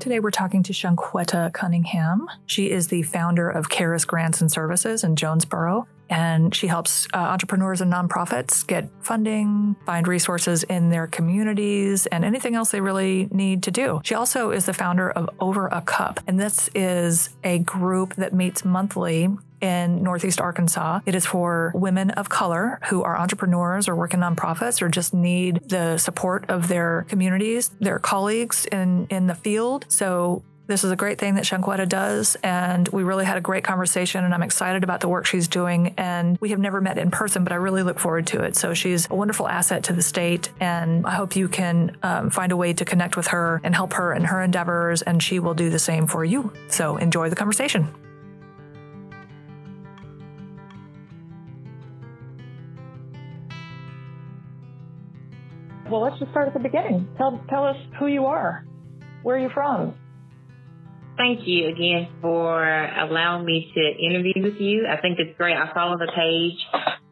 Today we're talking to Shanquetta Cunningham. She is the founder of Caris Grants and Services in Jonesboro, and she helps uh, entrepreneurs and nonprofits get funding, find resources in their communities, and anything else they really need to do. She also is the founder of Over a Cup, and this is a group that meets monthly in Northeast Arkansas. It is for women of color who are entrepreneurs or work in nonprofits or just need the support of their communities, their colleagues in, in the field. So this is a great thing that Shanquetta does, and we really had a great conversation, and I'm excited about the work she's doing. And we have never met in person, but I really look forward to it. So she's a wonderful asset to the state, and I hope you can um, find a way to connect with her and help her in her endeavors, and she will do the same for you. So enjoy the conversation. Well, let's just start at the beginning. Tell, tell us who you are. Where are you from? Thank you again for allowing me to interview with you. I think it's great. I follow the page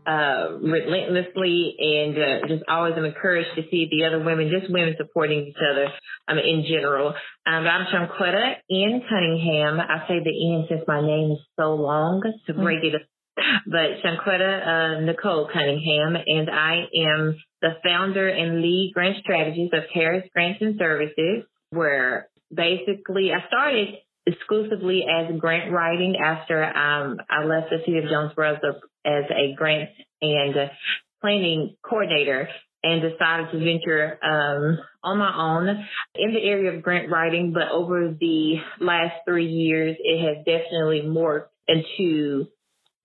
uh, relentlessly and uh, just always am encouraged to see the other women, just women supporting each other um, in general. Um, I'm Shanquetta N. Cunningham. I say the N since my name is so long to break it but Shanquetta uh, Nicole Cunningham, and I am the founder and lead grant strategist of Caris Grants and Services, where basically I started exclusively as grant writing after um, I left the city of Jonesboro as a, as a grant and planning coordinator and decided to venture um, on my own in the area of grant writing. But over the last three years, it has definitely morphed into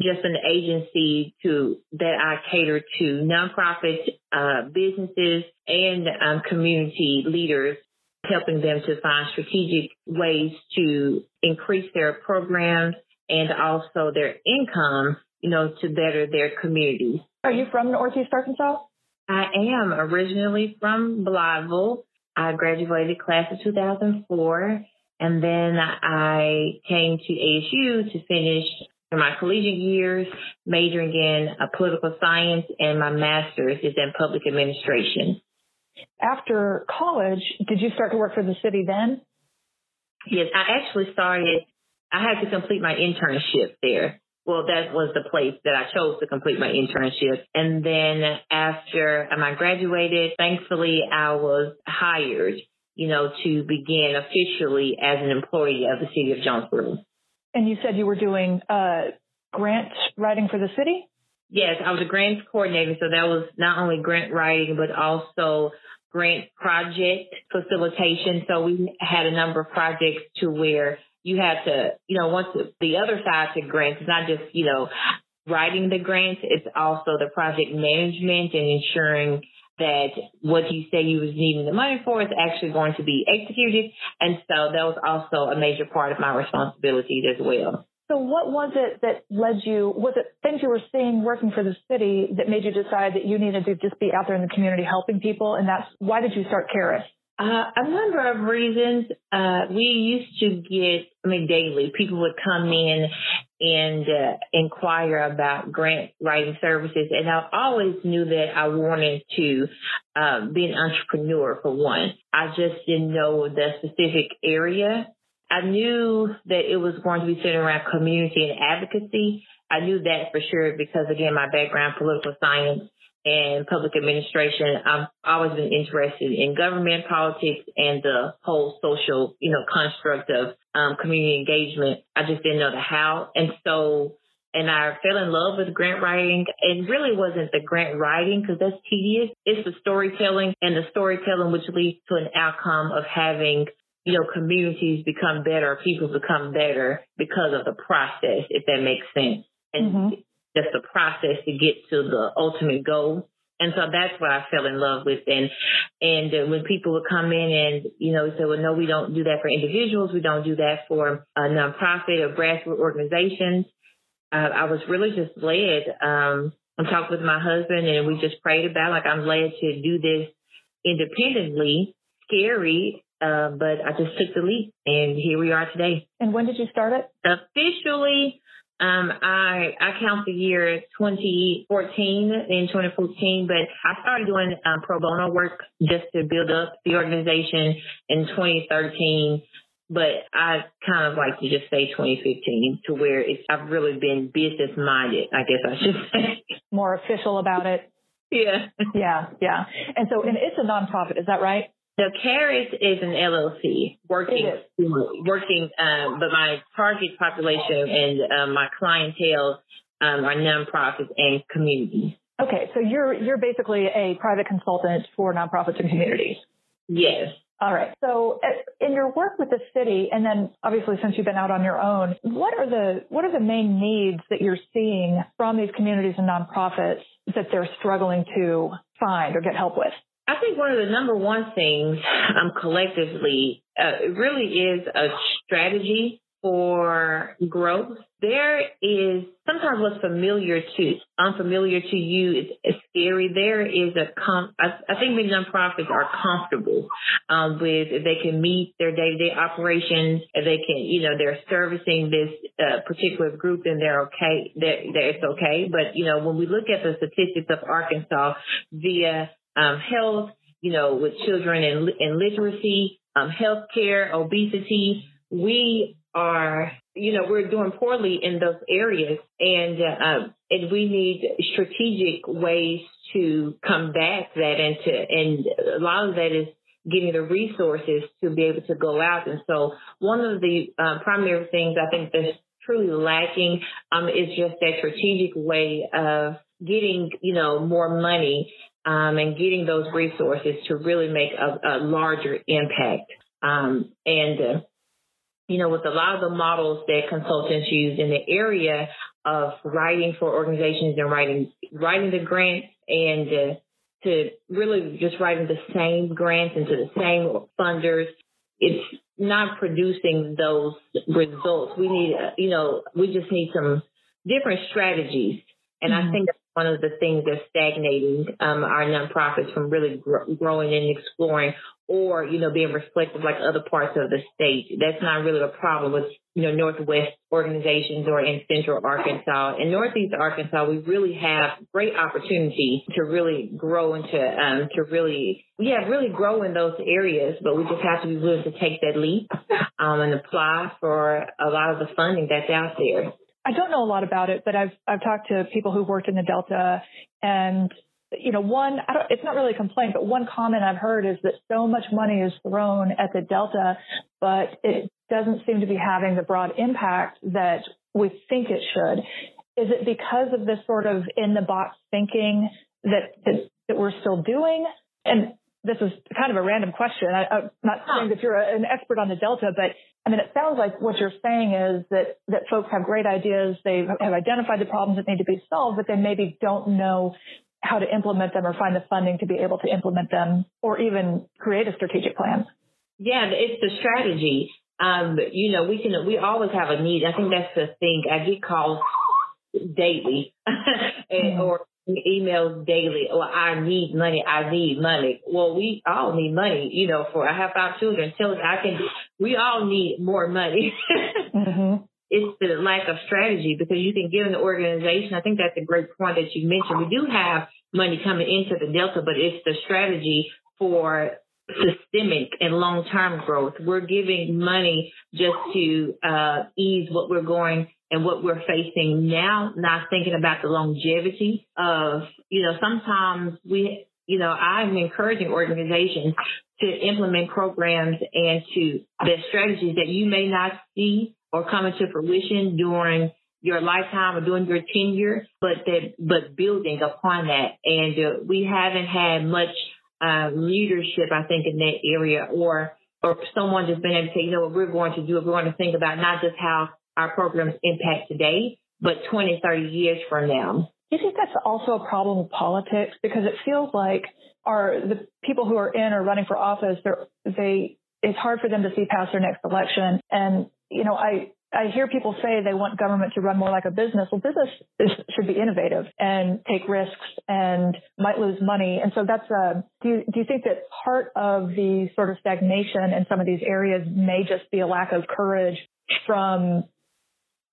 just an agency to that I cater to nonprofits, uh, businesses, and um, community leaders, helping them to find strategic ways to increase their programs and also their income, you know, to better their communities. Are you from Northeast Arkansas? I am originally from Blytheville. I graduated class of 2004 and then I came to ASU to finish in my collegiate years, majoring in uh, political science, and my master's is in public administration. After college, did you start to work for the city then? Yes, I actually started. I had to complete my internship there. Well, that was the place that I chose to complete my internship. And then after I graduated, thankfully I was hired, you know, to begin officially as an employee of the city of Jonesboro. And you said you were doing uh, grant writing for the city? Yes, I was a grants coordinator. So that was not only grant writing, but also grant project facilitation. So we had a number of projects to where you had to, you know, once the other side to grants, it's not just, you know, writing the grants, it's also the project management and ensuring that what you say you was needing the money for is actually going to be executed. And so that was also a major part of my responsibilities as well. So what was it that led you, was it things you were seeing working for the city that made you decide that you needed to just be out there in the community helping people? And that's, why did you start Caris? Uh, a number of reasons. Uh, we used to get, I mean, daily, people would come in and uh, inquire about grant writing services. And I always knew that I wanted to uh, be an entrepreneur for one. I just didn't know the specific area. I knew that it was going to be centered around community and advocacy. I knew that for sure because, again, my background, political science, and public administration, I've always been interested in government politics and the whole social, you know, construct of um, community engagement. I just didn't know the how. And so, and I fell in love with grant writing. It really wasn't the grant writing because that's tedious. It's the storytelling and the storytelling which leads to an outcome of having you know, communities become better, people become better because of the process, if that makes sense. And mm-hmm just the process to get to the ultimate goal. And so that's what I fell in love with. And, and uh, when people would come in and, you know, say, well, no, we don't do that for individuals. We don't do that for a nonprofit or grassroots organizations. Uh, I was really just led, um, I talked with my husband and we just prayed about like I'm led to do this independently, scary, uh, but I just took the leap and here we are today. And when did you start it? Officially um, I I count the year 2014 and 2014, but I started doing um, pro bono work just to build up the organization in 2013. but I kind of like to just say 2015 to where it's I've really been business minded. I guess I should say more official about it. Yeah, yeah, yeah. And so, and it's a nonprofit, is that right? The Caris is an LLC working, working, um, but my target population and um, my clientele um, are nonprofits and communities. Okay, so you're you're basically a private consultant for nonprofits and communities. Yes. All right. So uh, in your work with the city, and then obviously since you've been out on your own, what are the what are the main needs that you're seeing from these communities and nonprofits that they're struggling to find or get help with? I think one of the number one things um, collectively uh, really is a strategy for growth. There is sometimes what's familiar to unfamiliar to you is, scary. There is a com- I, I think many nonprofits are comfortable um, with if they can meet their day to day operations, if they can, you know, they're servicing this uh, particular group, and they're okay. That it's okay. But you know, when we look at the statistics of Arkansas via um, health, you know, with children and, and literacy, um, healthcare, obesity, we are, you know, we're doing poorly in those areas, and uh, and we need strategic ways to combat that, and to and a lot of that is getting the resources to be able to go out. And so, one of the uh, primary things I think that's truly lacking um, is just that strategic way of getting, you know, more money um, and getting those resources to really make a, a larger impact. Um, and uh, you know, with a lot of the models that consultants use in the area of writing for organizations and writing writing the grants and uh, to really just writing the same grants into the same funders, it's not producing those results. We need, uh, you know, we just need some different strategies. And mm-hmm. I think one of the things that's stagnating um, our nonprofits from really gr- growing and exploring or, you know, being reflective like other parts of the state. That's not really a problem with, you know, Northwest organizations or in Central Arkansas. In Northeast Arkansas, we really have great opportunity to really grow into, um, to really, yeah, really grow in those areas, but we just have to be willing to take that leap, um, and apply for a lot of the funding that's out there. I don't know a lot about it, but I've I've talked to people who've worked in the Delta, and you know, one it's not really a complaint, but one comment I've heard is that so much money is thrown at the Delta, but it doesn't seem to be having the broad impact that we think it should. Is it because of this sort of in the box thinking that that, that we're still doing? And this is kind of a random question. I, am not saying that you're a, an expert on the Delta, but I mean, it sounds like what you're saying is that, that folks have great ideas. They have identified the problems that need to be solved, but they maybe don't know how to implement them or find the funding to be able to implement them or even create a strategic plan. Yeah, it's the strategy. Um, you know, we can, we always have a need. I think that's the thing. I get calls daily and, mm-hmm. or emails daily. Well, I need money. I need money. Well, we all need money, you know, for I have five children. Tell I can, we all need more money. mm-hmm. It's the lack of strategy because you can give an organization. I think that's a great point that you mentioned. We do have money coming into the Delta, but it's the strategy for systemic and long-term growth. We're giving money just to uh, ease what we're going and what we're facing now, not thinking about the longevity of, you know, sometimes we, you know, I'm encouraging organizations to implement programs and to the strategies that you may not see or come into fruition during your lifetime or during your tenure, but that, but building upon that. And uh, we haven't had much uh, leadership, I think, in that area or, or someone just been able to say, you know what we're going to do, we're going to think about not just how our programs impact today, but 20, 30 years from now. Do you think that's also a problem with politics? Because it feels like are the people who are in or running for office, they it's hard for them to see past their next election. And you know, I I hear people say they want government to run more like a business. Well, business is, should be innovative and take risks and might lose money. And so that's a, uh, do you, do you think that part of the sort of stagnation in some of these areas may just be a lack of courage from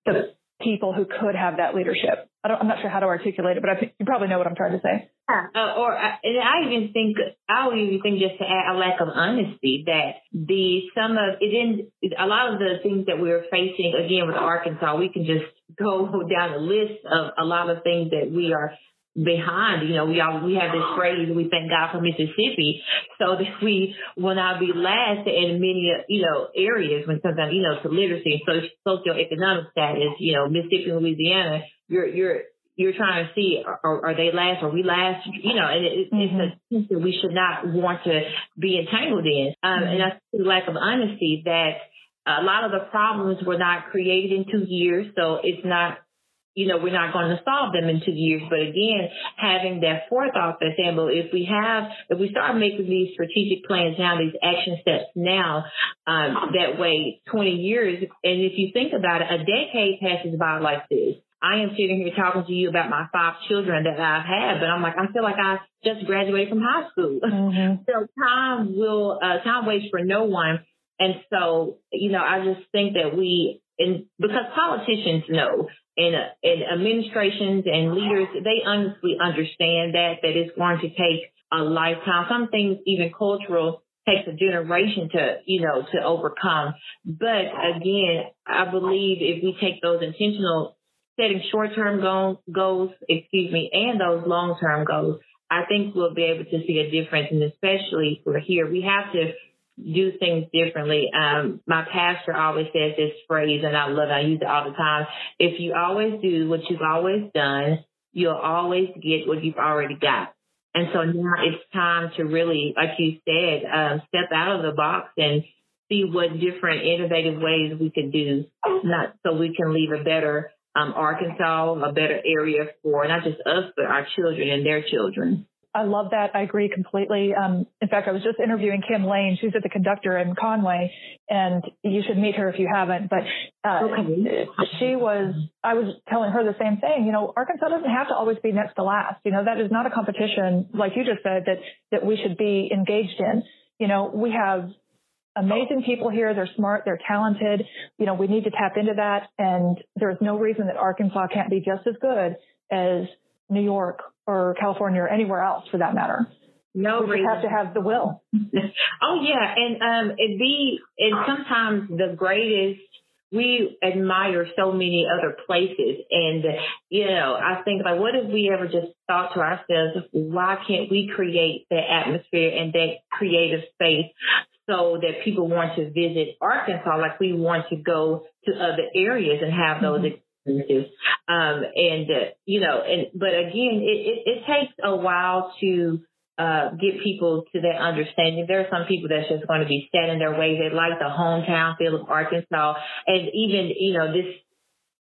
the people who could have that leadership? I am not sure how to articulate it, but I think you probably know what I'm trying to say. Uh, or uh, and I even think I would even think just to add a lack of honesty that the some of it in a lot of the things that we're facing again with Arkansas, we can just go down the list of a lot of things that we are behind. You know, we all we have this phrase, we thank God for Mississippi, so that we will not be last in many you know areas when sometimes you know to literacy and social socioeconomic status. You know, Mississippi, Louisiana, you're you're you're trying to see are, are they last or we last you know and it, mm-hmm. it's a thing that we should not want to be entangled in um, mm-hmm. and that's the lack of honesty that a lot of the problems were not created in two years so it's not you know, we're not going to solve them in two years. But again, having that forethought that saying, well, if we have, if we start making these strategic plans now, these action steps now, um, that way 20 years, and if you think about it, a decade passes by like this. I am sitting here talking to you about my five children that I've had, but I'm like, I feel like I just graduated from high school. Mm-hmm. so time will, uh, time waits for no one. And so, you know, I just think that we, and because politicians know and, and administrations and leaders, they honestly understand that, that it's going to take a lifetime. Some things, even cultural, takes a generation to, you know, to overcome. But again, I believe if we take those intentional setting short-term goals, goals, excuse me, and those long-term goals, I think we'll be able to see a difference. And especially for here, we have to do things differently. Um, my pastor always says this phrase, and I love it. I use it all the time. If you always do what you've always done, you'll always get what you've already got. And so now it's time to really, like you said, um, step out of the box and see what different innovative ways we could do, not so we can leave a better um, Arkansas, a better area for not just us, but our children and their children. I love that. I agree completely. Um, in fact, I was just interviewing Kim Lane. She's at the conductor in Conway, and you should meet her if you haven't. But uh, okay. she was, I was telling her the same thing. You know, Arkansas doesn't have to always be next to last. You know, that is not a competition, like you just said, that that we should be engaged in. You know, we have amazing people here. They're smart. They're talented. You know, we need to tap into that. And there's no reason that Arkansas can't be just as good as New York or California or anywhere else for that matter. No we have to have the will. oh yeah, and um, it be and sometimes the greatest. We admire so many other places, and you know, I think like, what if we ever just thought to ourselves, why can't we create that atmosphere and that creative space so that people want to visit Arkansas, like we want to go to other areas and have those mm-hmm. Um, and, uh, you know, and, but again, it, it, it takes a while to, uh, get people to that understanding. There are some people that's just going to be set in their ways. They like the hometown feel of Arkansas. And even, you know, this,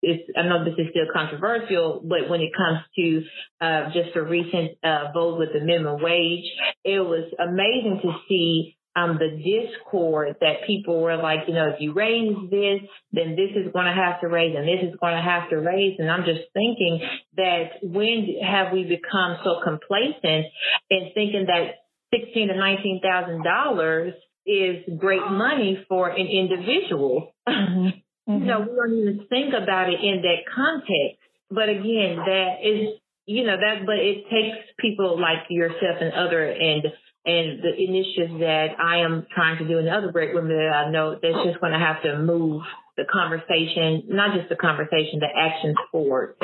is, I know this is still controversial, but when it comes to uh, just a recent uh, vote with the minimum wage, it was amazing to see um, the discord that people were like, you know, if you raise this, then this is going to have to raise and this is going to have to raise. And I'm just thinking that when have we become so complacent in thinking that sixteen to nineteen thousand dollars is great money for an individual? Mm-hmm. Mm-hmm. You know, we don't even think about it in that context. But again, that is, you know, that, but it takes people like yourself and other and and the initiatives that I am trying to do in the other break women that I know that's just going to have to move the conversation, not just the conversation, the actions forward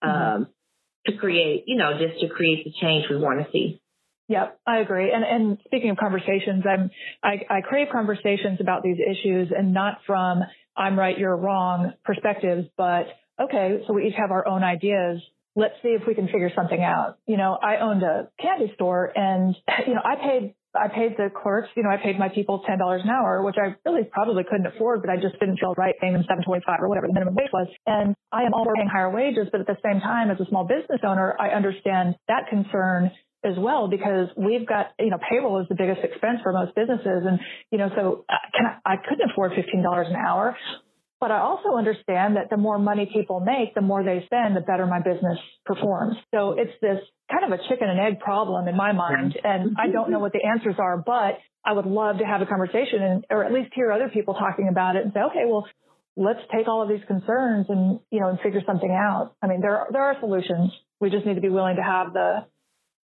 um, mm-hmm. to create, you know, just to create the change we want to see. Yep, I agree. And and speaking of conversations, I'm I, I crave conversations about these issues and not from I'm right, you're wrong perspectives, but okay, so we each have our own ideas let's see if we can figure something out. You know, I owned a candy store and, you know, I paid, I paid the clerks, you know, I paid my people $10 an hour, which I really probably couldn't afford, but I just didn't feel right paying them 725 or whatever the minimum wage was. And I am all for paying higher wages, but at the same time, as a small business owner, I understand that concern as well because we've got you know payroll is the biggest expense for most businesses and you know so uh, can I, I couldn't afford fifteen dollars an hour but I also understand that the more money people make, the more they spend, the better my business performs. So it's this kind of a chicken and egg problem in my mind. And I don't know what the answers are, but I would love to have a conversation and, or at least hear other people talking about it and say, okay, well, let's take all of these concerns and, you know, and figure something out. I mean, there are, there are solutions. We just need to be willing to have the,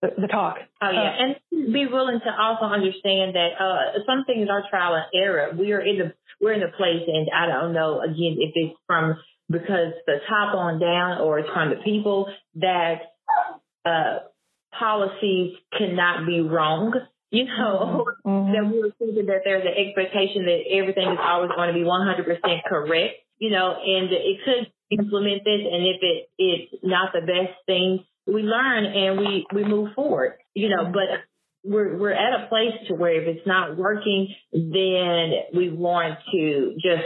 the, the talk. Oh yeah, uh, and be willing to also understand that uh, some things are trial and error. We are in the we're in a place, and I don't know again if it's from because the top on down or it's from the people that uh, policies cannot be wrong. You know, mm-hmm. that we are thinking that there's an expectation that everything is always going to be 100% correct, you know, and it could implement this. And if it, it's not the best thing, we learn and we, we move forward, you know, but we're, we're at a place to where if it's not working, then we want to just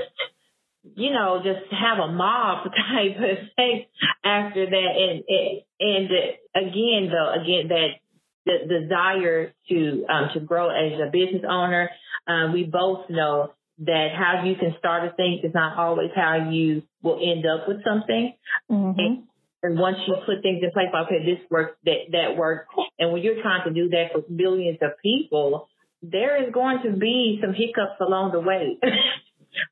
you know, just have a mob type of thing after that. And, and, and again, though, again, that the desire to, um, to grow as a business owner, um, we both know that how you can start a thing is not always how you will end up with something. Mm-hmm. And, and once you put things in place, okay, this works, that, that works. And when you're trying to do that for billions of people, there is going to be some hiccups along the way.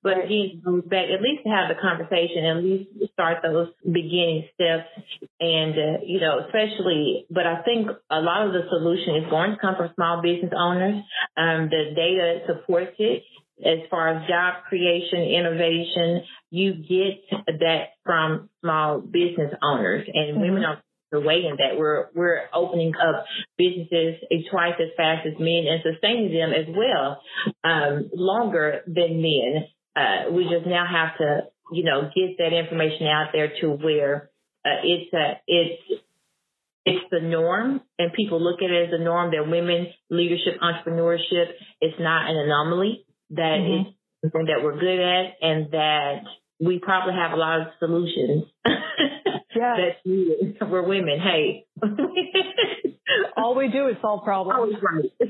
But again, goes back at least to have the conversation, at least start those beginning steps, and uh, you know, especially. But I think a lot of the solution is going to come from small business owners. Um, the data supports it as far as job creation, innovation. You get that from small business owners, and mm-hmm. women are the way in that we're we're opening up businesses twice as fast as men and sustaining them as well um, longer than men uh, we just now have to, you know, get that information out there to where uh, it's a, it's it's the norm, and people look at it as a norm that women leadership entrepreneurship is not an anomaly. That mm-hmm. is something that we're good at, and that we probably have a lot of solutions. Yeah, that's needed for women. Hey, all we do is solve problems. Right.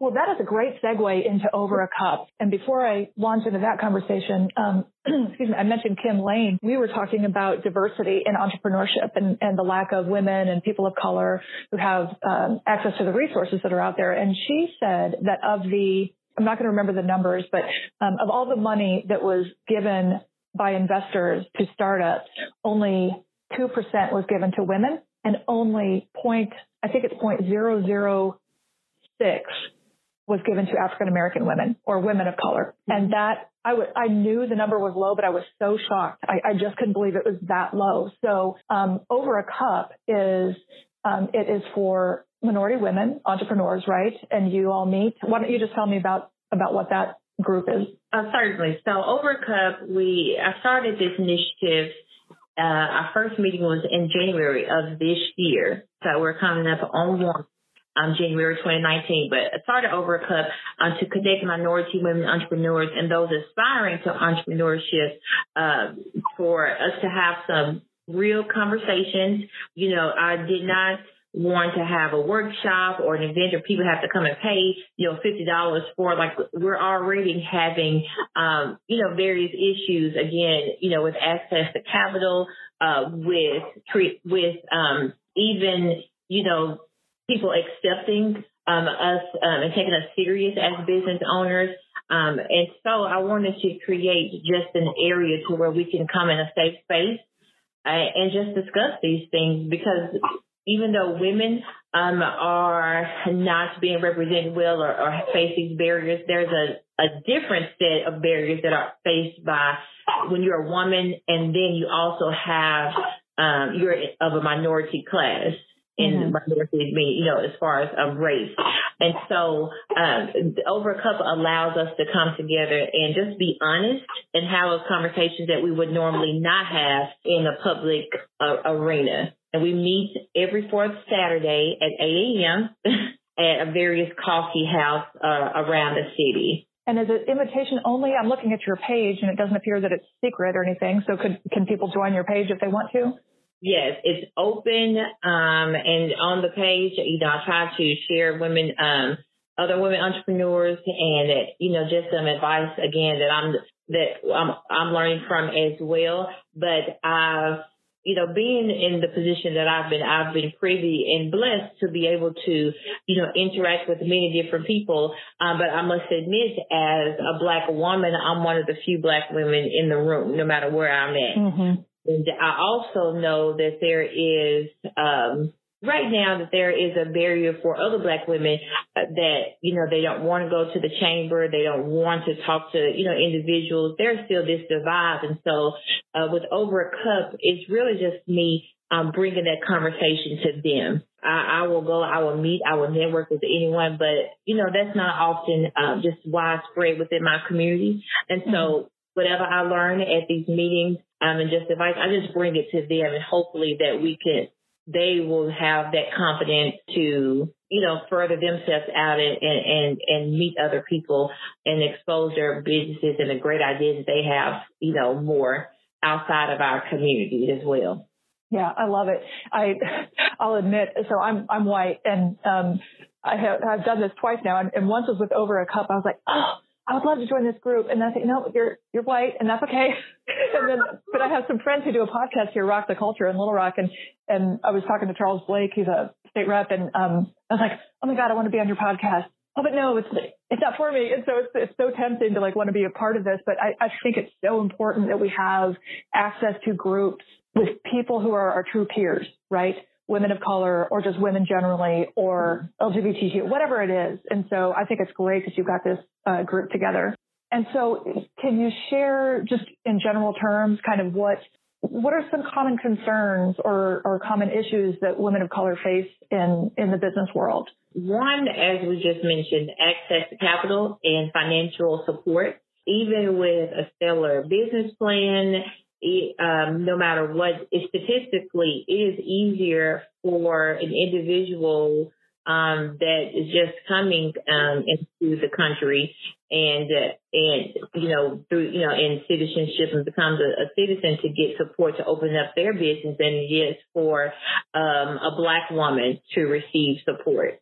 well, that is a great segue into Over a Cup. And before I launch into that conversation, um, excuse me, I mentioned Kim Lane. We were talking about diversity in entrepreneurship and, and the lack of women and people of color who have um, access to the resources that are out there. And she said that of the I'm not going to remember the numbers, but um, of all the money that was given by investors to startups, only 2% was given to women and only point, I think it's point zero zero six was given to African American women or women of color. And that I would, I knew the number was low, but I was so shocked. I, I just couldn't believe it was that low. So, um, over a cup is, um, it is for minority women entrepreneurs, right? And you all meet. Why don't you just tell me about, about what that group is? Uh, certainly. So Overcup, we, I started this initiative uh, our first meeting was in January of this year. So we're coming up on one um, January 2019, but it started over a cup um, to connect minority women entrepreneurs and those aspiring to entrepreneurship uh, for us to have some real conversations. You know, I did not want to have a workshop or an event where people have to come and pay, you know, fifty dollars for like we're already having um, you know, various issues again, you know, with access to capital, uh, with treat with um even, you know, people accepting um, us um, and taking us serious as business owners. Um, and so I wanted to create just an area to where we can come in a safe space and just discuss these things because even though women um, are not being represented well or, or face these barriers, there's a, a different set of barriers that are faced by when you're a woman and then you also have um, you're of a minority class in mm-hmm. minorities being, you know, as far as a race. And so, um, Over a Cup allows us to come together and just be honest and have those conversations that we would normally not have in a public uh, arena. And we meet every fourth Saturday at 8 a.m. at a various coffee house uh, around the city. And is it invitation only? I'm looking at your page and it doesn't appear that it's secret or anything. So could, can people join your page if they want to? Yes, it's open. Um, and on the page, you know, I try to share women, um, other women entrepreneurs and, you know, just some advice again that I'm, that I'm, I'm learning from as well. But I've you know, being in the position that I've been, I've been privy and blessed to be able to, you know, interact with many different people. Um, but I must admit, as a black woman, I'm one of the few black women in the room, no matter where I'm at. Mm-hmm. And I also know that there is, um, right now that there is a barrier for other black women uh, that you know they don't want to go to the chamber they don't want to talk to you know individuals. There's still this divide. And so uh, with over a cup it's really just me um, bringing that conversation to them. I, I, will go i will meet i will network with anyone but you know that's not often uh, just widespread within my community. And so mm-hmm. whatever i learn at these meetings um, and just advice i just bring it to them and hopefully that we can they will have that confidence to, you know, further themselves out and, and, and meet other people and expose their businesses and the great ideas they have, you know, more outside of our community as well. Yeah, I love it. I, I'll admit, so I'm, I'm white and, um, I have, I've done this twice now and, and once was with over a cup. I was like, oh, I would love to join this group. And I think, no, you're, you're white and that's okay. and then, but I have some friends who do a podcast here, Rock the Culture in Little Rock. And, and I was talking to Charles Blake, he's a state rep. And, um, I was like, oh my God, I want to be on your podcast. Oh, but no, it's, it's not for me. And so it's, it's so tempting to like want to be a part of this. But I, I think it's so important that we have access to groups with people who are our true peers, right? Women of color or just women generally or LGBTQ, whatever it is. And so I think it's great that you've got this uh, group together. And so can you share just in general terms kind of what what are some common concerns or, or common issues that women of color face in, in the business world? One, as we just mentioned, access to capital and financial support. Even with a stellar business plan um, no matter what, it statistically it is easier for an individual um, that is just coming um, into the country and uh, and you know through you know in citizenship and becomes a, a, citizen to get support to open up their business than it is for um, a black woman to receive support.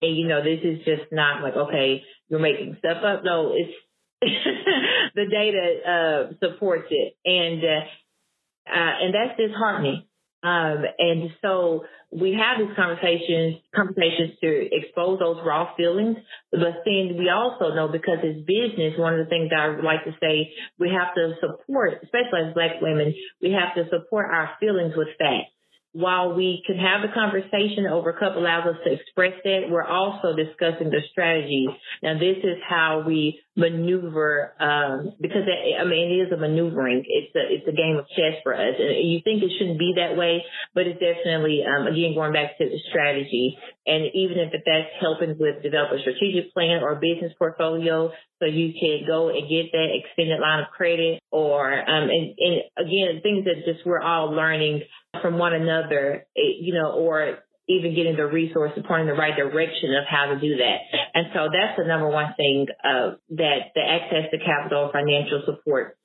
And you know this is just not like okay you're making stuff up. No, it's the data uh, supports it, and uh, uh, and that's disheartening. Um, and so we have these conversations, conversations to expose those raw feelings. But then we also know because it's business, one of the things I would like to say, we have to support, especially as black women, we have to support our feelings with facts while we can have the conversation over cup allows us to express that, we're also discussing the strategies. Now, this is how we maneuver, um, because I mean, it is a maneuvering. It's a, it's a game of chess for us. And you think it shouldn't be that way, but it's definitely, um, again, going back to the strategy. And even if that's helping with develop a strategic plan or business portfolio, so you can go and get that extended line of credit or, um, and, and again, things that just we're all learning from one another, eh, you know, or even getting the resources, pointing the right direction of how to do that. And so that's the number one thing uh, that the access to capital, financial support.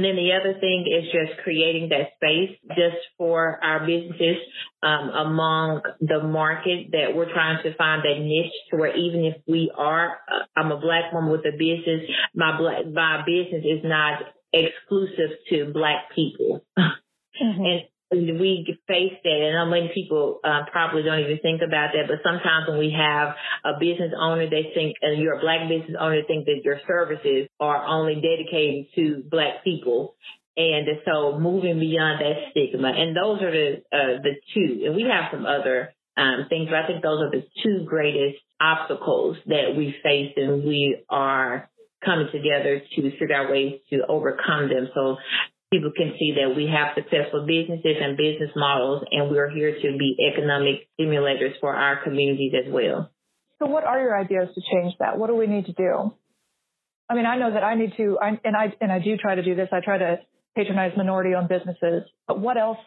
And then the other thing is just creating that space just for our businesses um, among the market that we're trying to find that niche to where even if we are, uh, I'm a black woman with a business, my black, my business is not exclusive to black people. Mm-hmm. And we face that, and I many people uh, probably don't even think about that. But sometimes when we have a business owner, they think, and you're a black business owner, they think that your services are only dedicated to black people. And so moving beyond that stigma, and those are the uh, the two, and we have some other um, things, but I think those are the two greatest obstacles that we face, and we are coming together to figure out ways to overcome them. So people can see that we have successful businesses and business models, and we're here to be economic stimulators for our communities as well. So, what are your ideas to change that? What do we need to do? I mean, I know that I need to, I, and I and I do try to do this. I try to patronize minority-owned businesses. But what else?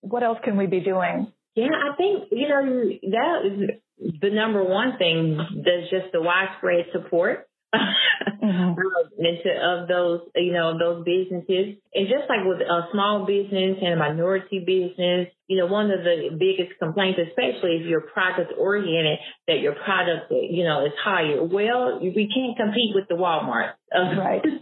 What else can we be doing? Yeah, I think you know that is the number one thing. There's just the widespread support mm-hmm. into of those you know those businesses. And just like with a small business and a minority business you know one of the biggest complaints especially if you're product oriented that your product you know is higher. Well we can't compete with the walmart. Right.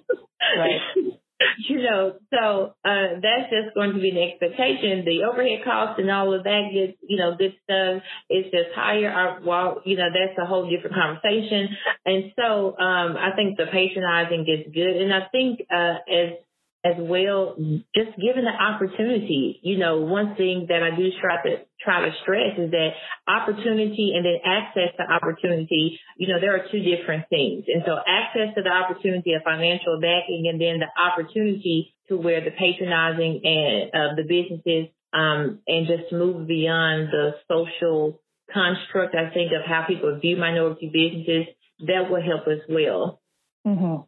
Right you know, so uh, that's just going to be an expectation. The overhead costs and all of that good, you know, good stuff is just higher. Our, well, you know, that's a whole different conversation. And so um, I think the patronizing is good. And I think uh, as as well, just given the opportunity. You know, one thing that I do try to try to stress is that opportunity and then access to opportunity, you know, there are two different things. And so access to the opportunity of financial backing and then the opportunity to where the patronizing and of uh, the businesses um, and just move beyond the social construct, I think, of how people view minority businesses, that will help as well. Mm-hmm.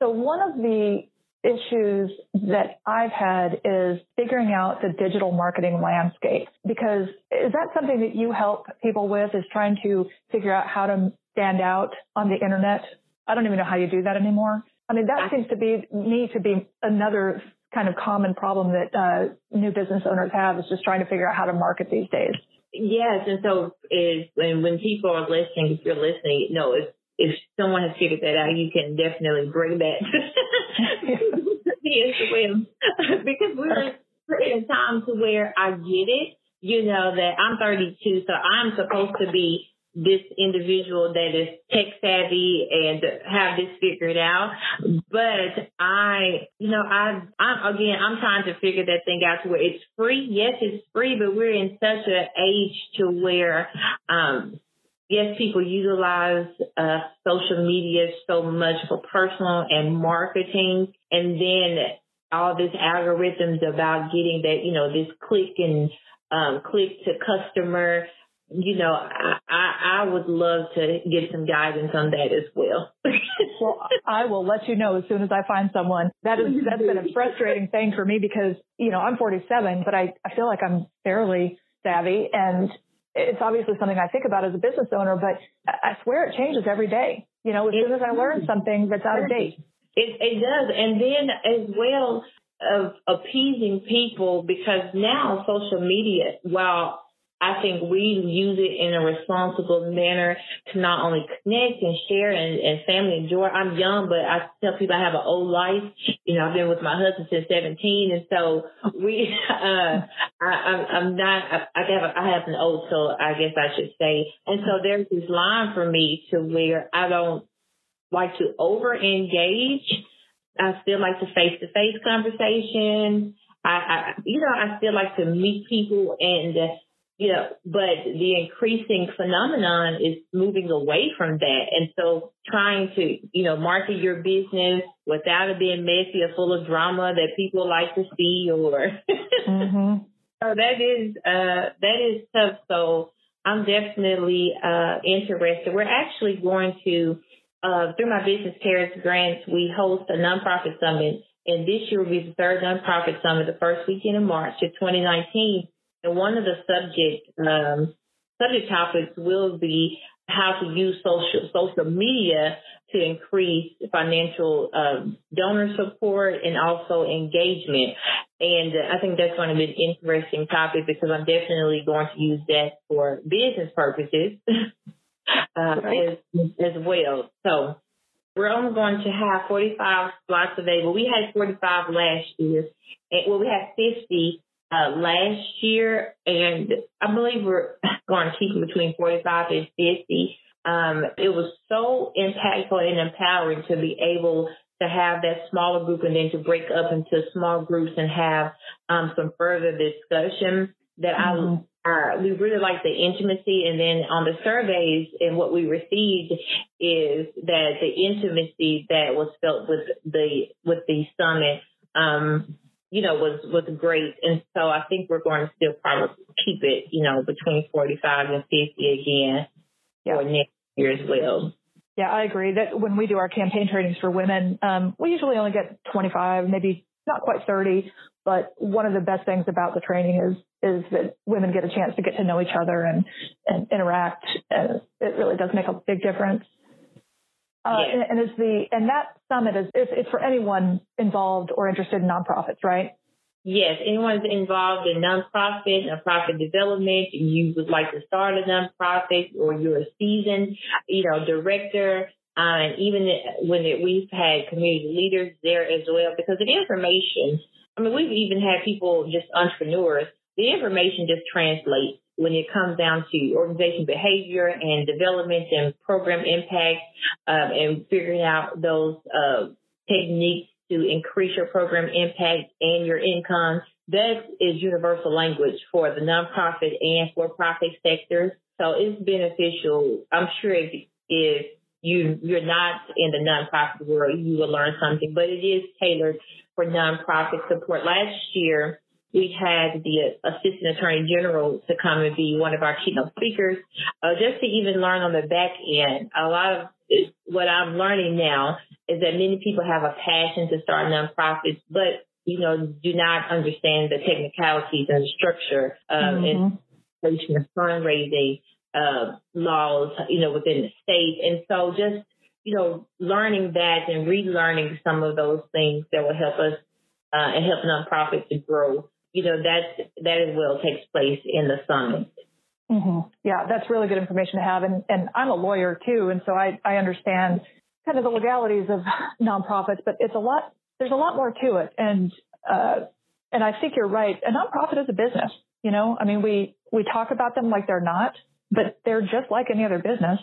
So one of the issues that I've had is figuring out the digital marketing landscape because is that something that you help people with is trying to figure out how to stand out on the internet? I don't even know how you do that anymore. I mean, that seems to be me to be another kind of common problem that uh, new business owners have is just trying to figure out how to market these days. Yes, and so is when when people are listening, if you're listening, no, if if someone has figured that out, you can definitely bring that as well. because we're, we're in a time to where I get it, you know, that I'm 32, so I'm supposed to be this individual that is tech savvy and have this figured out. But I, you know, I, I'm again, I'm trying to figure that thing out to where it's free. Yes, it's free, but we're in such an age to where, um, yes, people utilize uh, social media so much for personal and marketing, and then all these algorithms about getting that, you know, this click and um, click to customer. You know, I, I, I would love to get some guidance on that as well. well, I will let you know as soon as I find someone. That is that's been a frustrating thing for me because you know I'm 47, but I I feel like I'm fairly savvy and it's obviously something I think about as a business owner, but I swear it changes every day. You know, as soon as I learn something that's out of date. It, it does. And then as well of appeasing people because now social media, while I think we use it in a responsible manner to not only connect and share and, and family enjoy. I'm young, but I tell people I have an old life. You know, I've been with my husband since 17. And so we, uh, I, I'm, not, I, I have, I have an old soul, I guess I should say. And so there's this line for me to where I don't like to over engage. I still like to face to face conversations. I, I, you know, I still like to meet people and, you know, but the increasing phenomenon is moving away from that. And so trying to, you know, market your business without it being messy or full of drama that people like to see or mm-hmm. so that is uh that is tough. So I'm definitely uh interested. We're actually going to uh through my business Caris grants, we host a nonprofit summit and this year will be the third nonprofit summit, the first weekend in March of 2019 and one of the subject um, subject topics will be how to use social social media to increase financial um, donor support and also engagement. And uh, I think that's going to be an interesting topic because I'm definitely going to use that for business purposes uh, right. as, as well. So we're only going to have 45 slots available. We had 45 last year. And, well, we had 50 uh, last year, and I believe we're going to keep it between 45 and 50. Um, it was so impactful and empowering to be able to have that smaller group and then to break up into small groups and have um, some further discussion that mm-hmm. I uh, we really like the intimacy and then on the surveys and what we received is that the intimacy that was felt with the with the summit um, you know, was, was great. And so I think we're going to still probably keep it, you know, between 45 and 50 again yeah. for next year as well. Yeah, I agree that when we do our campaign trainings for women, um, we usually only get 25, maybe not quite 30. But one of the best things about the training is is that women get a chance to get to know each other and, and interact. And it really does make a big difference. Uh, and, and is the and that summit is it's, it's for anyone involved or interested in nonprofits, right? Yes, anyone's involved in nonprofit, nonprofit development, you would like to start a nonprofit or you're a seasoned, you know, director, uh, and even when it, we've had community leaders there as well, because the information, I mean, we've even had people, just entrepreneurs, the information just translates when it comes down to organization behavior and development and program impact um, and figuring out those uh, techniques to increase your program impact and your income. That is universal language for the nonprofit and for-profit sectors. So it's beneficial. I'm sure if, if you you're not in the nonprofit world, you will learn something, but it is tailored for nonprofit support. Last year, we had the assistant attorney general to come and be one of our keynote speakers, uh, just to even learn on the back end. A lot of what I'm learning now is that many people have a passion to start nonprofits, but you know, do not understand the technicalities and the structure um, mm-hmm. and fundraising uh, laws, you know, within the state. And so just, you know, learning that and relearning some of those things that will help us uh, and help nonprofits to grow, you know, that, that as well takes place in the summit. Mm-hmm. Yeah, that's really good information to have. And, and I'm a lawyer too. And so I, I understand kind of the legalities of nonprofits, but it's a lot, there's a lot more to it. And, uh, and I think you're right. A nonprofit is a business. You know, I mean, we, we talk about them like they're not, but they're just like any other business.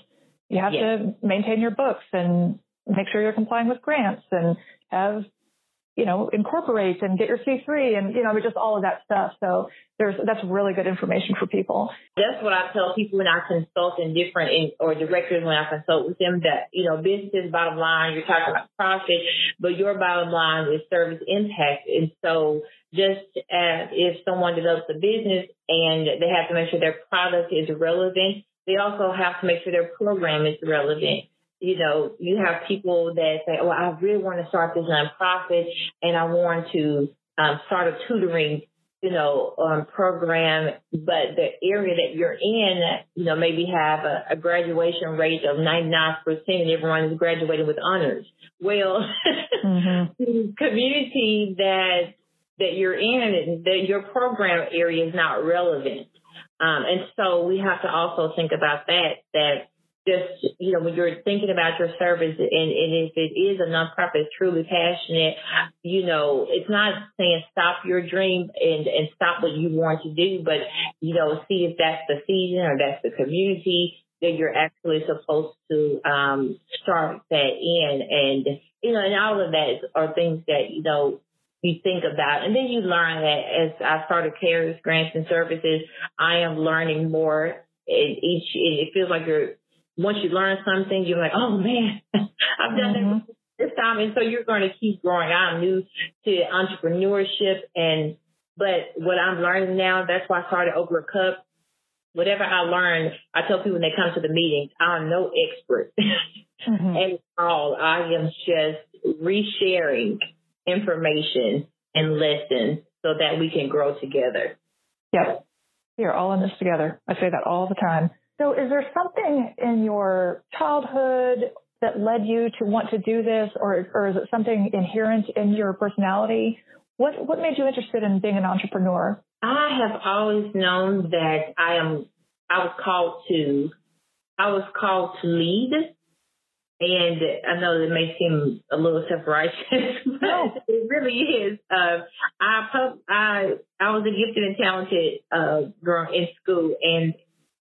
You have yes. to maintain your books and make sure you're complying with grants and have, you know, incorporate and get your C3 and, you know, just all of that stuff. So there's, that's really good information for people. That's what I tell people when I consult in different, in, or directors when I consult with them that, you know, business bottom line, you're talking about profit, but your bottom line is service impact. And so just as if someone develops a business and they have to make sure their product is relevant, they also have to make sure their program is relevant. You know, you have people that say, "Oh, I really want to start this nonprofit, and I want to um, start a tutoring, you know, um, program." But the area that you're in, you know, maybe have a, a graduation rate of 99 percent, and everyone is graduating with honors. Well, mm-hmm. community that that you're in, that your program area is not relevant. Um, and so we have to also think about that, that just, you know, when you're thinking about your service and, and if it is a nonprofit that's truly passionate, you know, it's not saying stop your dream and, and stop what you want to do, but, you know, see if that's the season or that's the community that you're actually supposed to um, start that in. And, you know, and all of that are things that, you know, you think about. And then you learn that as I started Charis grants and services, I am learning more. Each it feels like you're once you learn something, you're like, oh man, I've done mm-hmm. that this time, and so you're going to keep growing. I'm new to entrepreneurship, and but what I'm learning now, that's why I started Over a Cup. Whatever I learn, I tell people when they come to the meetings, I'm no expert mm-hmm. at all. I am just resharing information and lessons so that we can grow together. Yep. We are all in this together. I say that all the time. So is there something in your childhood that led you to want to do this or, or is it something inherent in your personality? What, what made you interested in being an entrepreneur? I have always known that I am, I was called to, I was called to lead and I know that may seem a little self-righteous, but it really is. Uh, I, I, I was a gifted and talented, uh, girl in school and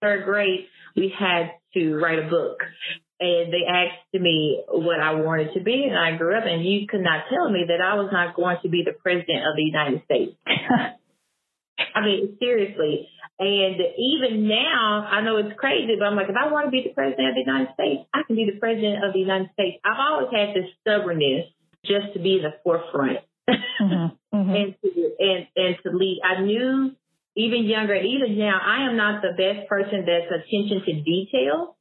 third grade, we had to write a book and they asked me what I wanted to be and I grew up and you could not tell me that I was not going to be the president of the United States. I mean, seriously. And even now, I know it's crazy, but I'm like, if I want to be the president of the United States, I can be the president of the United States. I've always had this stubbornness just to be in the forefront mm-hmm. Mm-hmm. and to and and to lead. I knew even younger, even now, I am not the best person that's attention to detail,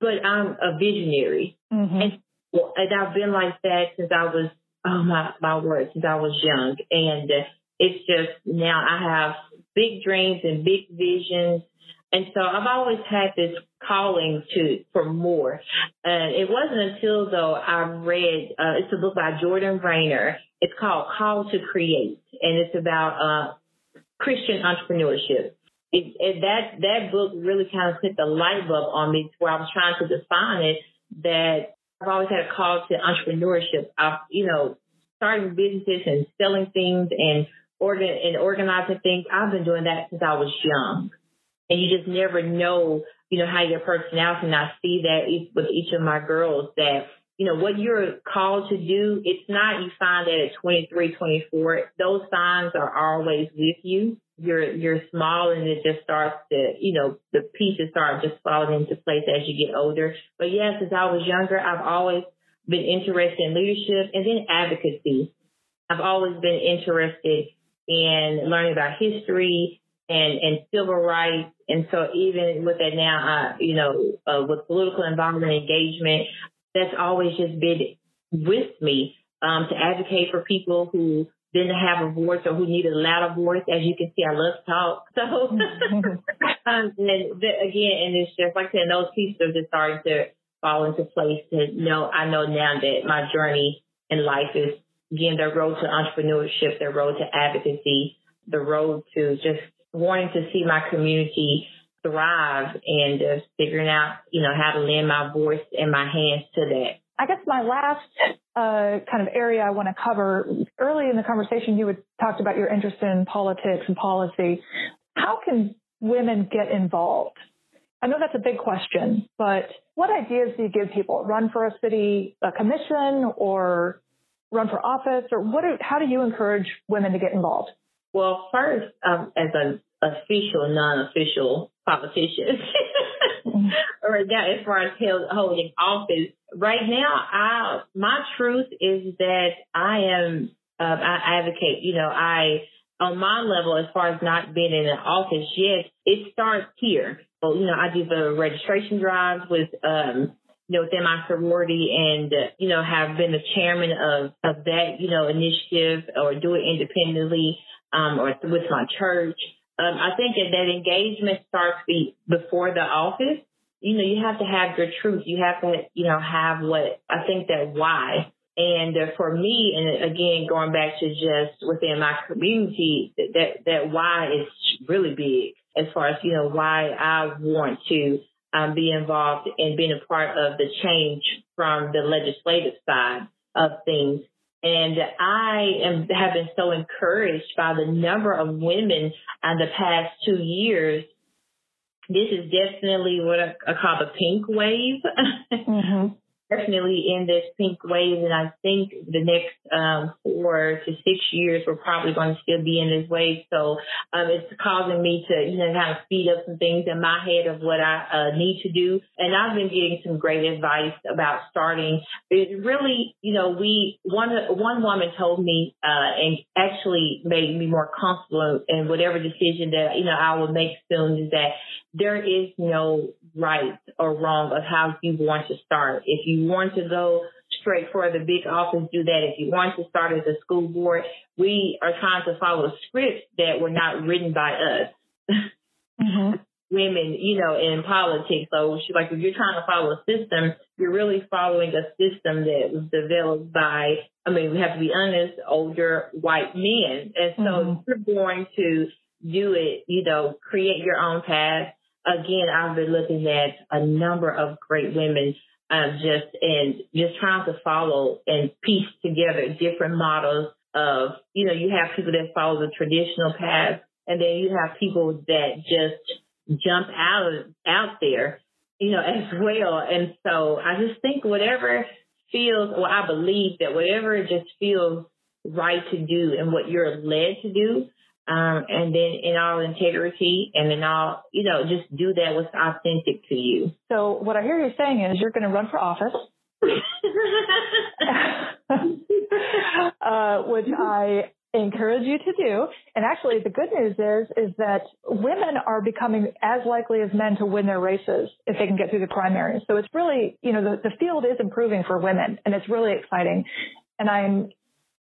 but I'm a visionary, mm-hmm. and and I've been like that since I was oh my my word since I was young, and it's just now I have big dreams and big visions. And so I've always had this calling to for more. And it wasn't until though I read uh, it's a book by Jordan Raynor. It's called Call to Create, and it's about uh, Christian entrepreneurship. It, it, that that book really kind of put the light bulb on me, where I was trying to define it. That I've always had a call to entrepreneurship. I've, you know, starting businesses and selling things and organ and organizing things. I've been doing that since I was young. And you just never know, you know, how your personality, and I see that with each of my girls that you know, what you're called to do, it's not you find that at 23, 24. Those signs are always with you. You're, you're small and it just starts to, you know, the pieces start just falling into place as you get older. But yes, as I was younger, I've always been interested in leadership and then advocacy. I've always been interested in learning about history and, and civil rights. And so even with that now, uh, you know, uh, with political involvement engagement, that's always just been with me um, to advocate for people who didn't have a voice or who needed a louder voice. As you can see, I love to talk. So, um, and the, again, and it's just like I said, those pieces are just starting to fall into place. To know, I know now that my journey in life is again the road to entrepreneurship, the road to advocacy, the road to just wanting to see my community thrive and just figuring out, you know, how to lend my voice and my hands to that. I guess my last uh, kind of area I want to cover early in the conversation, you had talked about your interest in politics and policy. How can women get involved? I know that's a big question, but what ideas do you give people? Run for a city a commission or run for office or what? Do, how do you encourage women to get involved? Well, first, um, as an official, non-official politician, or that as far as held, holding office, right now, I my truth is that I am uh, I advocate. You know, I on my level, as far as not being in an office yet, it starts here. So, you know, I do the registration drives with um, you know, within my sorority and, uh, you know, have been the chairman of, of that, you know, initiative or do it independently, um, or with my church. Um, I think that, that engagement starts be, before the office. You know, you have to have your truth. You have to, you know, have what I think that why. And uh, for me, and again, going back to just within my community, that that why is really big as far as you know why I want to um, be involved in being a part of the change from the legislative side of things. And I am have been so encouraged by the number of women in the past two years. This is definitely what I, call the pink wave. Mm-hmm definitely in this pink wave, and I think the next um, four to six years we're probably going to still be in this wave. So um, it's causing me to you know kind of speed up some things in my head of what I uh, need to do. And I've been getting some great advice about starting. It really, you know, we one one woman told me uh, and actually made me more comfortable in whatever decision that you know I will make soon is that there is no right or wrong of how you want to start. If you want to go straight for the big office, do that. If you want to start as a school board, we are trying to follow scripts that were not written by us. Mm-hmm. Women, you know, in politics. So, like, if you're trying to follow a system, you're really following a system that was developed by, I mean, we have to be honest, older white men. And so, mm-hmm. you're going to do it, you know, create your own path again, I've been looking at a number of great women um, just and just trying to follow and piece together different models of, you know, you have people that follow the traditional path and then you have people that just jump out out there, you know, as well. And so I just think whatever feels, or I believe that whatever just feels right to do and what you're led to do, um, and then in all integrity and in all, you know, just do that what's authentic to you. So what I hear you saying is you're going to run for office. uh, which I encourage you to do. And actually, the good news is is that women are becoming as likely as men to win their races if they can get through the primaries. So it's really, you know, the, the field is improving for women, and it's really exciting. And I'm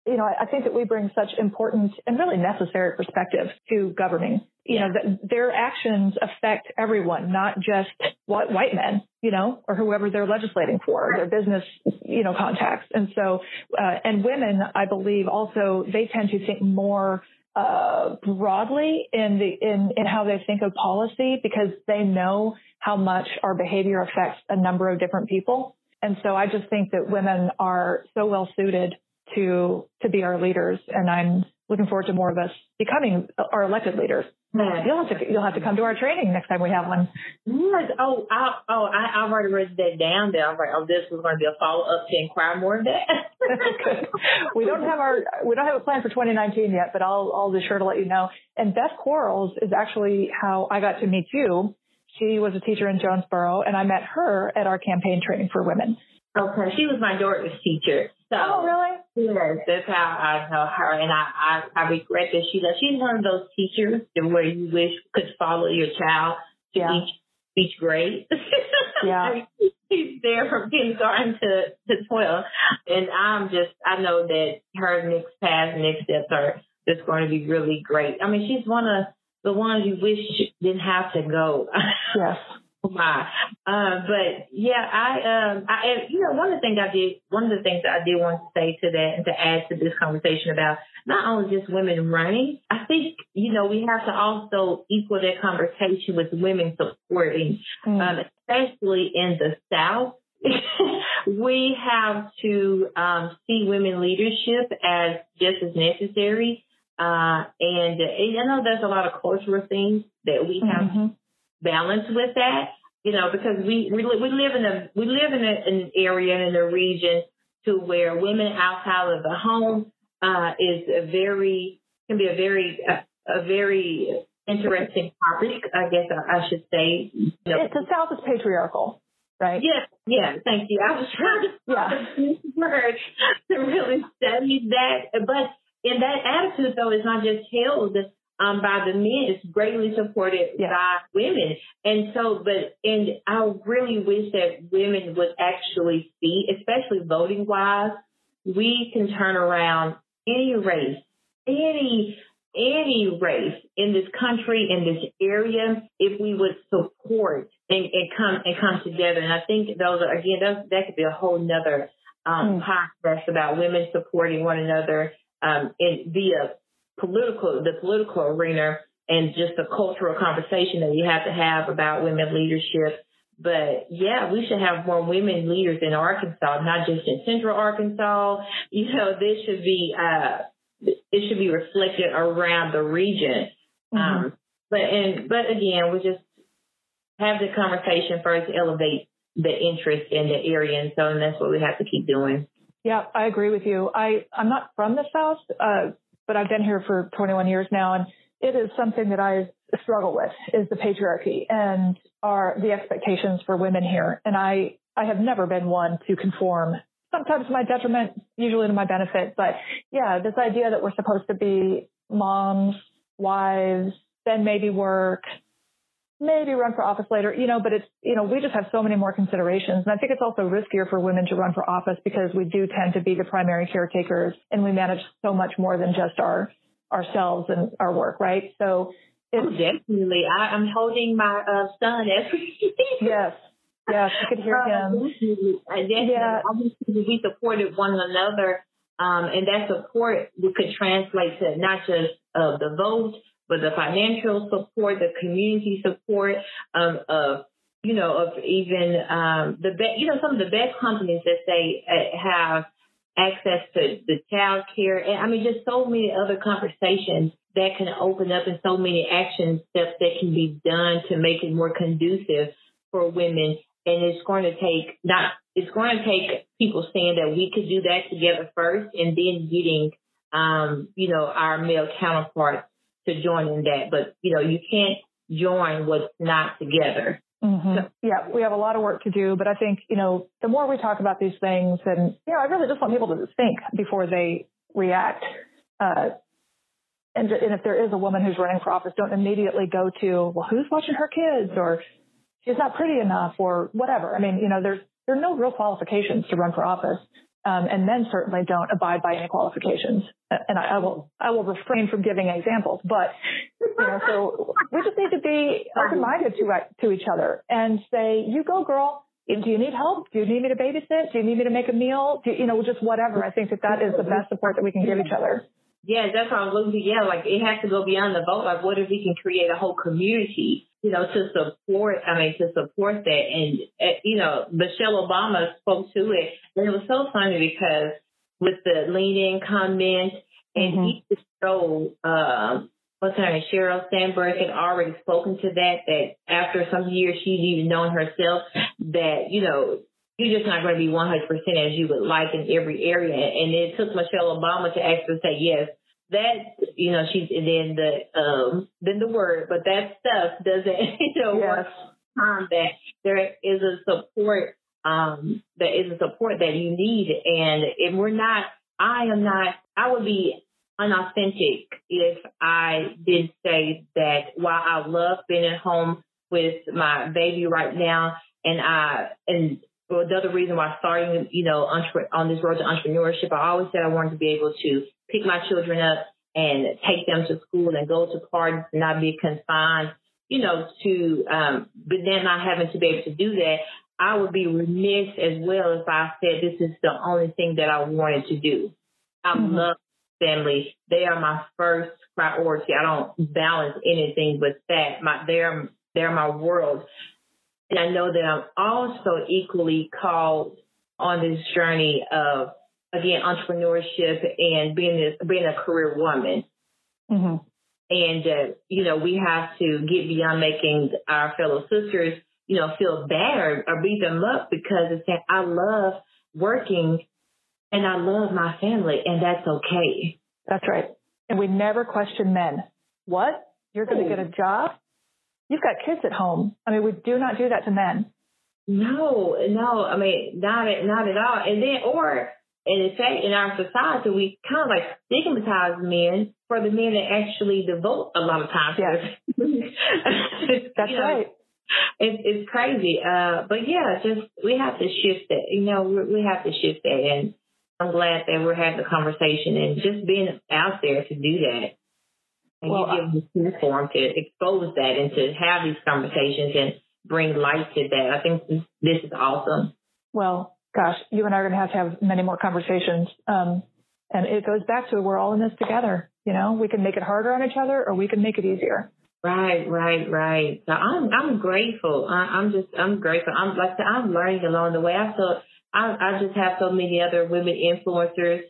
you know, I think that we bring such important and really necessary perspective to governing. You know, that their actions affect everyone, not just white men, you know, or whoever they're legislating for, their business, you know, contacts. And so, uh, and women, I believe also, they tend to think more uh, broadly in the in in how they think of policy because they know how much our behavior affects a number of different people. And so I just think that women are so well suited to to be our leaders, and I'm looking forward to more of us becoming our elected leaders. You'll have to you'll have to come to our training next time we have one. Yes. Oh, I, oh, I, I've already written that down. There, I'm like, oh, this was going to be a follow up to inquire more of that. we don't have our we don't have a plan for 2019 yet, but I'll I'll be sure to let you know. And Beth Quarles is actually how I got to meet you. She was a teacher in Jonesboro, and I met her at our campaign training for women. Okay, she was my daughter's teacher. So, oh, really? Yes, that's how I know her, and I, I, I regret that she does. She's one of those teachers where you wish could follow your child to yeah. each each grade. yeah. She's there from kindergarten to, to 12. And I'm just, I know that her next path, next steps are just going to be really great. I mean, she's one of the ones you wish didn't have to go. Yes. my. Uh, but yeah, I, um, I, you know, one of the things I did, one of the things that I did want to say to that and to add to this conversation about not only just women running, I think, you know, we have to also equal that conversation with women supporting, mm. um, especially in the South. we have to um, see women leadership as just as necessary. Uh, and, and I know there's a lot of cultural things that we have mm-hmm balance with that, you know, because we we, we live in a we live in, a, an area and in a region to where women outside of the home uh, is a very can be a very a, a very interesting topic. I guess I, I should say. You know. It's the South is patriarchal, right? Yes, yeah. Thank you. I was trying to yeah. to really study that, but in that attitude though, it's not just held um, by the men is greatly supported yeah. by women. And so, but, and I really wish that women would actually see, especially voting wise, we can turn around any race, any, any race in this country, in this area, if we would support and, and come, and come together. And I think those are, again, those, that could be a whole nother, um, mm. podcast about women supporting one another, um, in via political, the political arena and just the cultural conversation that you have to have about women leadership. But yeah, we should have more women leaders in Arkansas, not just in central Arkansas. You know, this should be, uh, it should be reflected around the region. Mm-hmm. Um, but, and, but again, we just have the conversation first, elevate the interest in the area. And so, and that's what we have to keep doing. Yeah, I agree with you. I, I'm not from the South. Uh, but I've been here for 21 years now, and it is something that I struggle with is the patriarchy and are the expectations for women here. And I, I have never been one to conform, sometimes to my detriment, usually to my benefit. But yeah, this idea that we're supposed to be moms, wives, then maybe work, maybe run for office later, you know, but it's, you know, we just have so many more considerations. And I think it's also riskier for women to run for office because we do tend to be the primary caretakers and we manage so much more than just our, ourselves and our work, right? So it's, oh, definitely. I, am holding my uh, son as Yes. Yes, I could hear uh, him. Uh, yeah. Obviously, We supported one another. Um, and that support could translate to not just uh, the vote, but the financial support, the community support um, of you know of even um, the best you know some of the best companies that they uh, have access to the child care. And I mean just so many other conversations that can open up and so many action steps that can be done to make it more conducive for women. And it's going to take not it's going to take people saying that we could do that together first and then getting um, you know our male counterparts to join in that. But, you know, you can't join what's not together. Mm-hmm. So, yeah, we have a lot of work to do, but I think, you know, the more we talk about these things and, you know, I really just want people to think before they react. Uh, and, and if there is a woman who's running for office, don't immediately go to, well, who's watching her kids or she's not pretty enough or whatever. I mean, you know, there's, there are no real qualifications to run for office um, and men certainly don't abide by any qualifications. And I, I, will I will refrain from giving examples, but you know, so we just need to be open-minded to to each other and say, "You go, girl. Do you need help? Do you need me to babysit? Do you need me to make a meal? Do, you know, just whatever." I think that that is the best support that we can give each other. Yeah, that's what I'm looking. Yeah, like it has to go beyond the vote. Like, what if we can create a whole community you know, to support, I mean, to support that. And, uh, you know, Michelle Obama spoke to it. And it was so funny because with the lean in comment, and mm-hmm. he just showed, um, what's her name, Sheryl Sandberg had already spoken to that, that after some years she'd even known herself that, you know, you're just not going to be 100% as you would like in every area. And it took Michelle Obama to actually say, yes, that, you know, she's, and then the, um, then the word, but that stuff doesn't, you know, yes. work that there is a support, um, there is a support that you need. And if we're not, I am not, I would be unauthentic if I did say that while I love being at home with my baby right now, and I and well, the other reason why starting, you know, on this road to entrepreneurship, I always said I wanted to be able to pick my children up and take them to school and go to parties and not be confined, you know, to, um, but then not having to be able to do that. I would be remiss as well if I said this is the only thing that I wanted to do. I mm-hmm. love family. They are my first priority. I don't balance anything but that. My they're they're my world. And I know that I'm also equally called on this journey of again entrepreneurship and being this being a career woman. Mm-hmm. And uh, you know we have to get beyond making our fellow sisters you know feel bad or, or beat them up because it's that I love working and I love my family, and that's okay. That's right. And we never question men. What? You're going to get a job? You've got kids at home. I mean, we do not do that to men. No, no. I mean, not at, not at all. And then, or in fact, in our society, we kind of like stigmatize men for the men that actually devote a lot of time. Yes. That's know, right. It's it's crazy. Uh, but yeah, just we have to shift that. You know, we, we have to shift that, and I'm glad that we're having the conversation and just being out there to do that. And well, you give them the platform to expose that and to have these conversations and bring light to that. I think this, this is awesome. Well, gosh, you and I are going to have to have many more conversations. Um, and it goes back to we're all in this together. You know, we can make it harder on each other or we can make it easier. Right, right, right. So I'm I'm grateful. I, am just I'm grateful. I'm like I'm learning along the way. I feel I, I just have so many other women influencers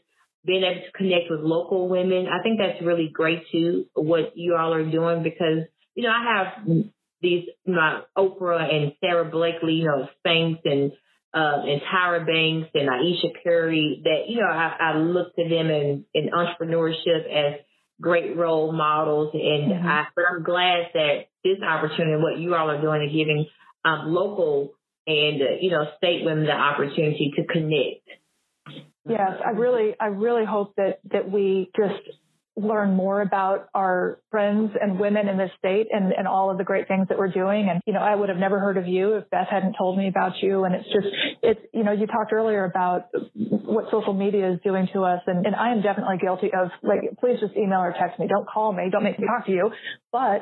being able to connect with local women. I think that's really great too, what you all are doing because, you know, I have these, my Oprah and Sara Blakely, you know, Spanx and, uh, and Tyra Banks and Ayesha Curry that, you know, I, I look to them in, in entrepreneurship as great role models. And mm-hmm. I, but I'm glad that this opportunity, what you all are doing and giving, um, local and, uh, you know, state women the opportunity to connect. Yes, I really, I really hope that, that we just learn more about our friends and women in this state and, and all of the great things that we're doing. And, you know, I would have never heard of you if Beth hadn't told me about you. And it's just, it's, you know, you talked earlier about what social media is doing to us. And, and I am definitely guilty of like, please just email or text me. Don't call me. Don't make me talk to you. But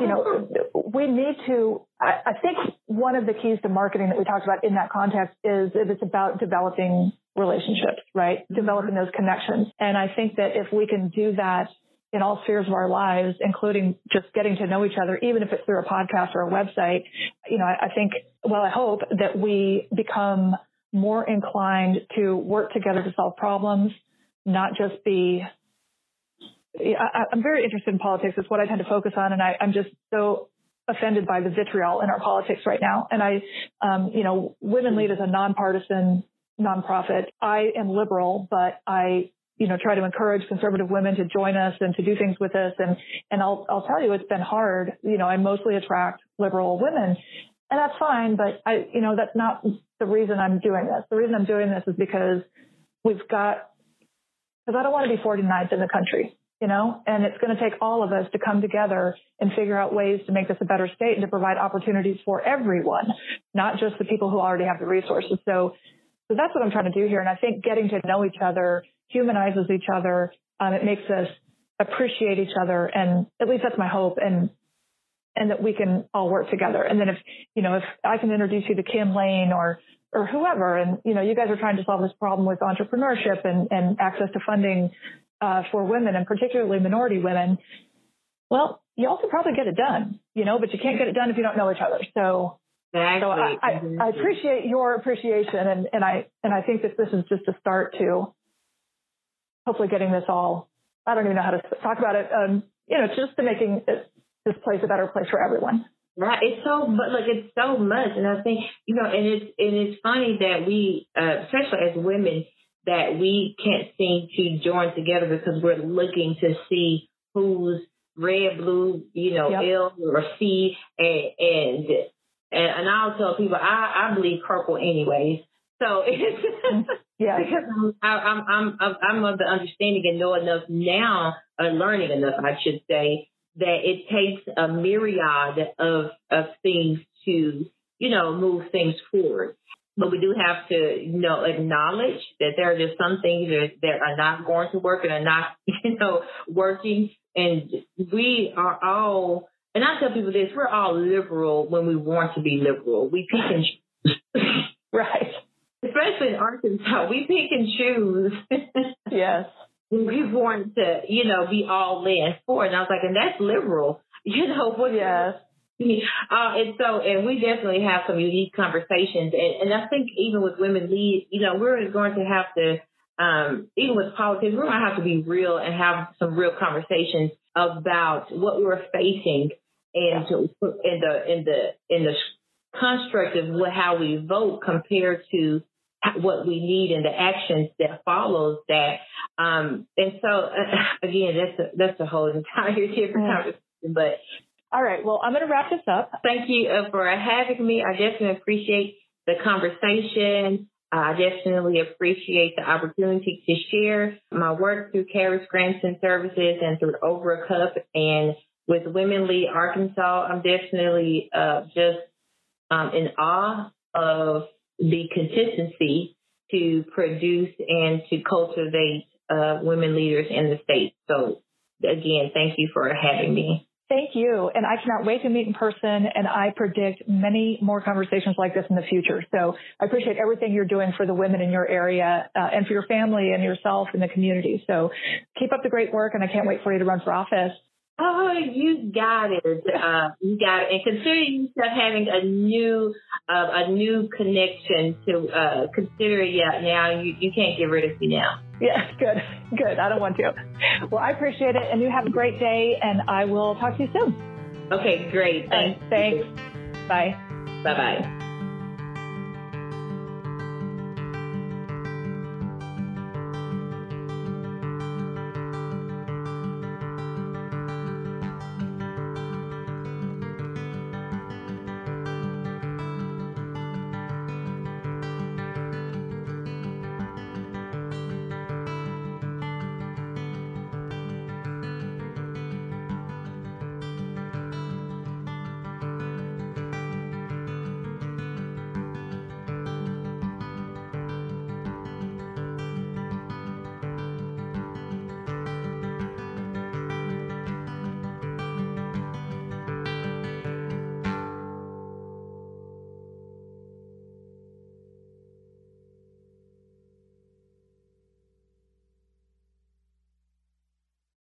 you know, we need to, I, I think one of the keys to marketing that we talked about in that context is it's about developing relationships, right? Mm-hmm. Developing those connections. And I think that if we can do that in all spheres of our lives, including just getting to know each other, even if it's through a podcast or a website, you know, I, I think, well, I hope that we become more inclined to work together to solve problems, not just be I, am very interested in politics. It's what I tend to focus on, and I, I'm just so offended by the vitriol in our politics right now. And I, um, you know, Women Lead is a nonpartisan nonprofit. I am liberal, but I, you know, try to encourage conservative women to join us and to do things with us. And and I'll I'll tell you, it's been hard. You know, I mostly attract liberal women, and that's fine. But I, you know, that's not the reason I'm doing this. The reason I'm doing this is because we've got because I don't want to be 49th in the country you know, and it's going to take all of us to come together and figure out ways to make this a better state and to provide opportunities for everyone, not just the people who already have the resources. So, so that's what I'm trying to do here. And I think getting to know each other humanizes each other. Um, it makes us appreciate each other. And at least that's my hope. And, and that we can all work together. And then if, you know, if I can introduce you to Kim Lane or, or whoever, and, you know, you guys are trying to solve this problem with entrepreneurship and, and access to funding uh, for women and particularly minority women, well, y'all also probably get it done, you know, but you can't get it done if you don't know each other. So, exactly. so I, I, I appreciate your appreciation, and, and I and I think that this is just a start to hopefully getting this all. I don't even know how to talk about it. Um, you know, just to making this place a better place for everyone. Right. It's so, but like it's so much, and I think you know, and it's and it's funny that we, uh, especially as women, that we can't seem to join together because we're looking to see who's red, blue, you know, yep. L or C, and and and I'll tell people I I believe purple anyways. So it's yeah, because I'm, I'm I'm I'm of the understanding and know enough now, or learning enough, I should say, that it takes a myriad of of things to you know move things forward. But we do have to, you know, acknowledge that there are just some things that, that are not going to work and are not, you know, working. And we are all, and I tell people this, we're all liberal when we want to be liberal. We pick and choose. right. Especially in Arkansas, we pick and choose. yes we want to, you know, be all in for it. And I was like, and that's liberal, you know. What, yes. Uh, and so, and we definitely have some unique conversations. And, and I think even with women lead, you know, we're going to have to, um, even with politics, we're going to have to be real and have some real conversations about what we're facing and to, in the in the in the construct of what, how we vote compared to what we need and the actions that follows that. Um, and so uh, again, that's a, that's a whole entire different mm. conversation. But all right, well, I'm going to wrap this up. Thank you uh, for having me. I definitely appreciate the conversation. I definitely appreciate the opportunity to share my work through Charis Grants and Services and through Over a Cup and with Women Lead Arkansas. I'm definitely uh, just um, in awe of the consistency to produce and to cultivate uh, women leaders in the state. So again, thank you for having me. Thank you. And I cannot wait to meet in person. And I predict many more conversations like this in the future. So I appreciate everything you're doing for the women in your area uh, and for your family and yourself and the community. So keep up the great work. And I can't wait for you to run for office. Oh, you got it. Uh, you got it. And consider yourself having a new, uh, a new connection to uh, consider. Yeah, now you, you can't get rid of me now. Yeah, good, good. I don't want to. Well, I appreciate it, and you have a great day. And I will talk to you soon. Okay, great. Thanks. Thanks. Bye. Bye bye.